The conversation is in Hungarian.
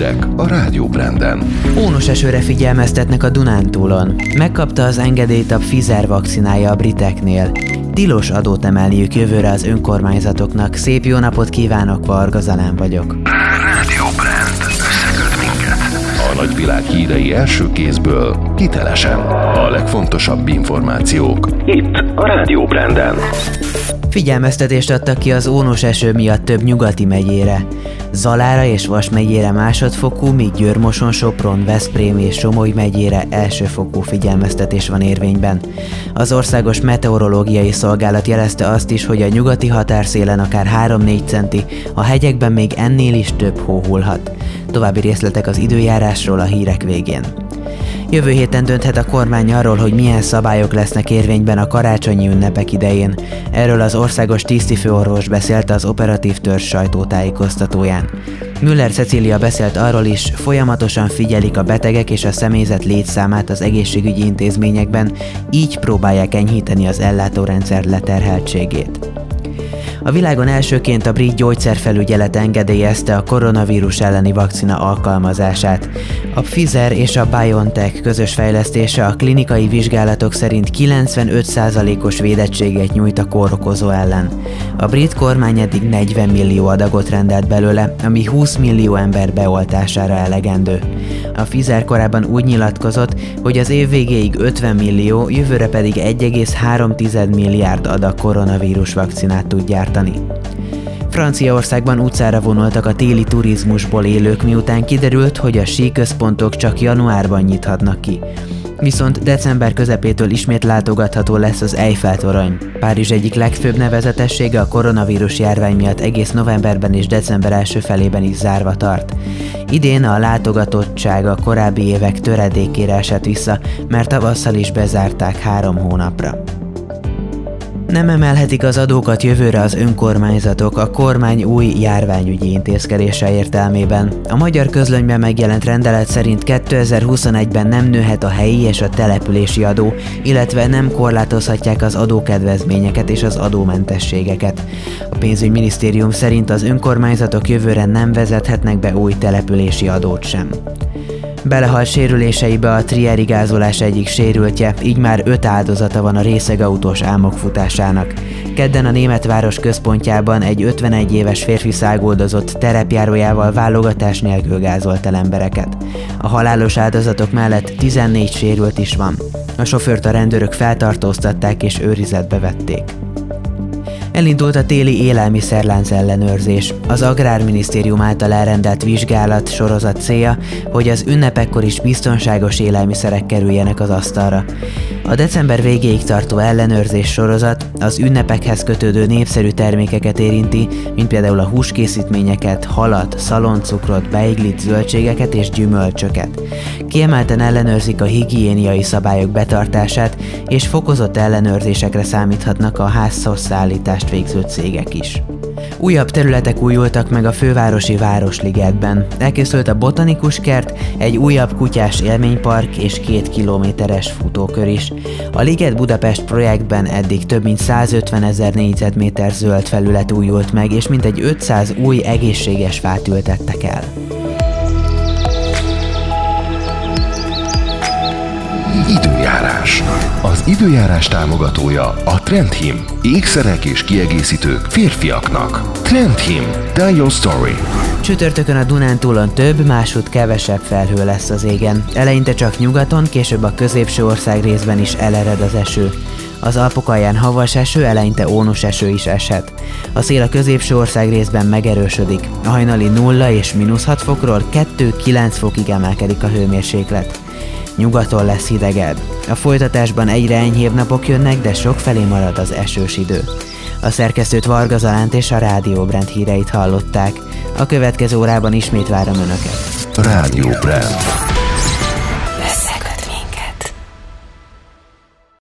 hírek a Rádió Branden. Ónos esőre figyelmeztetnek a Dunántúlon. Megkapta az engedélyt a Pfizer vakcinája a briteknél. Tilos adót emelniük jövőre az önkormányzatoknak. Szép jó napot kívánok, Varga Zalán vagyok. Rádió Brand. Összeköt minket. A nagyvilág hírei első kézből, hitelesen. A legfontosabb információk. Itt a Rádió Branden. Figyelmeztetést adtak ki az ónos eső miatt több nyugati megyére. Zalára és Vas megyére másodfokú, míg Győrmoson, Sopron, Veszprém és Somogy megyére elsőfokú figyelmeztetés van érvényben. Az Országos Meteorológiai Szolgálat jelezte azt is, hogy a nyugati határszélen akár 3-4 centi, a hegyekben még ennél is több hó hullhat. További részletek az időjárásról a hírek végén. Jövő héten dönthet a kormány arról, hogy milyen szabályok lesznek érvényben a karácsonyi ünnepek idején. Erről az országos tisztifőorvos beszélt az operatív törzs sajtótájékoztatóján. Müller Cecília beszélt arról is, folyamatosan figyelik a betegek és a személyzet létszámát az egészségügyi intézményekben, így próbálják enyhíteni az ellátórendszer leterheltségét. A világon elsőként a brit gyógyszerfelügyelet engedélyezte a koronavírus elleni vakcina alkalmazását. A Pfizer és a BioNTech közös fejlesztése a klinikai vizsgálatok szerint 95%-os védettséget nyújt a kórokozó ellen. A brit kormány eddig 40 millió adagot rendelt belőle, ami 20 millió ember beoltására elegendő. A Pfizer korábban úgy nyilatkozott, hogy az év végéig 50 millió, jövőre pedig 1,3 milliárd adag koronavírus vakcinát tud gyártani. Franciaországban utcára vonultak a téli turizmusból élők, miután kiderült, hogy a síközpontok csak januárban nyithatnak ki. Viszont december közepétől ismét látogatható lesz az Eiffel torony. Párizs egyik legfőbb nevezetessége a koronavírus járvány miatt egész novemberben és december első felében is zárva tart. Idén a látogatottság a korábbi évek töredékére esett vissza, mert tavasszal is bezárták három hónapra. Nem emelhetik az adókat jövőre az önkormányzatok a kormány új járványügyi intézkedése értelmében. A magyar közlönyben megjelent rendelet szerint 2021-ben nem nőhet a helyi és a települési adó, illetve nem korlátozhatják az adókedvezményeket és az adómentességeket. A pénzügyminisztérium szerint az önkormányzatok jövőre nem vezethetnek be új települési adót sem. Belehalt sérüléseibe a trieri gázolás egyik sérültje, így már öt áldozata van a részegautós álmok futásának. Kedden a német város központjában egy 51 éves férfi szágoldozott terepjárójával válogatás nélkül gázolt el embereket. A halálos áldozatok mellett 14 sérült is van. A sofőrt a rendőrök feltartóztatták és őrizetbe vették. Elindult a téli élelmiszerlánc ellenőrzés. Az Agrárminisztérium által elrendelt vizsgálat sorozat célja, hogy az ünnepekkor is biztonságos élelmiszerek kerüljenek az asztalra. A december végéig tartó ellenőrzés sorozat az ünnepekhez kötődő népszerű termékeket érinti, mint például a húskészítményeket, halat, szaloncukrot, beiglit, zöldségeket és gyümölcsöket. Kiemelten ellenőrzik a higiéniai szabályok betartását, és fokozott ellenőrzésekre számíthatnak a házhoz szállítást végző cégek is. Újabb területek újultak meg a fővárosi Városligetben. Elkészült a botanikus kert, egy újabb kutyás élménypark és két kilométeres futókör is. A Liget Budapest projektben eddig több mint 150 ezer négyzetméter zöld felület újult meg, és mintegy 500 új egészséges fát ültettek el. Időjárás. Az időjárás támogatója a Trendhim. Ékszerek és kiegészítők férfiaknak. Trendhim. Tell your story. Csütörtökön a Dunántúlon több, másút kevesebb felhő lesz az égen. Eleinte csak nyugaton, később a középső ország részben is elered az eső. Az Alpok alján havas eső, eleinte ónos eső is eshet. A szél a középső ország részben megerősödik. A hajnali 0 és mínusz 6 fokról 2-9 fokig emelkedik a hőmérséklet. Nyugaton lesz hidegebb. A folytatásban egyre enyhébb napok jönnek, de sok felé marad az esős idő. A szerkesztőt Varga Zalánt és a Rádió Brand híreit hallották. A következő órában ismét várom Önöket. Rádió Brand.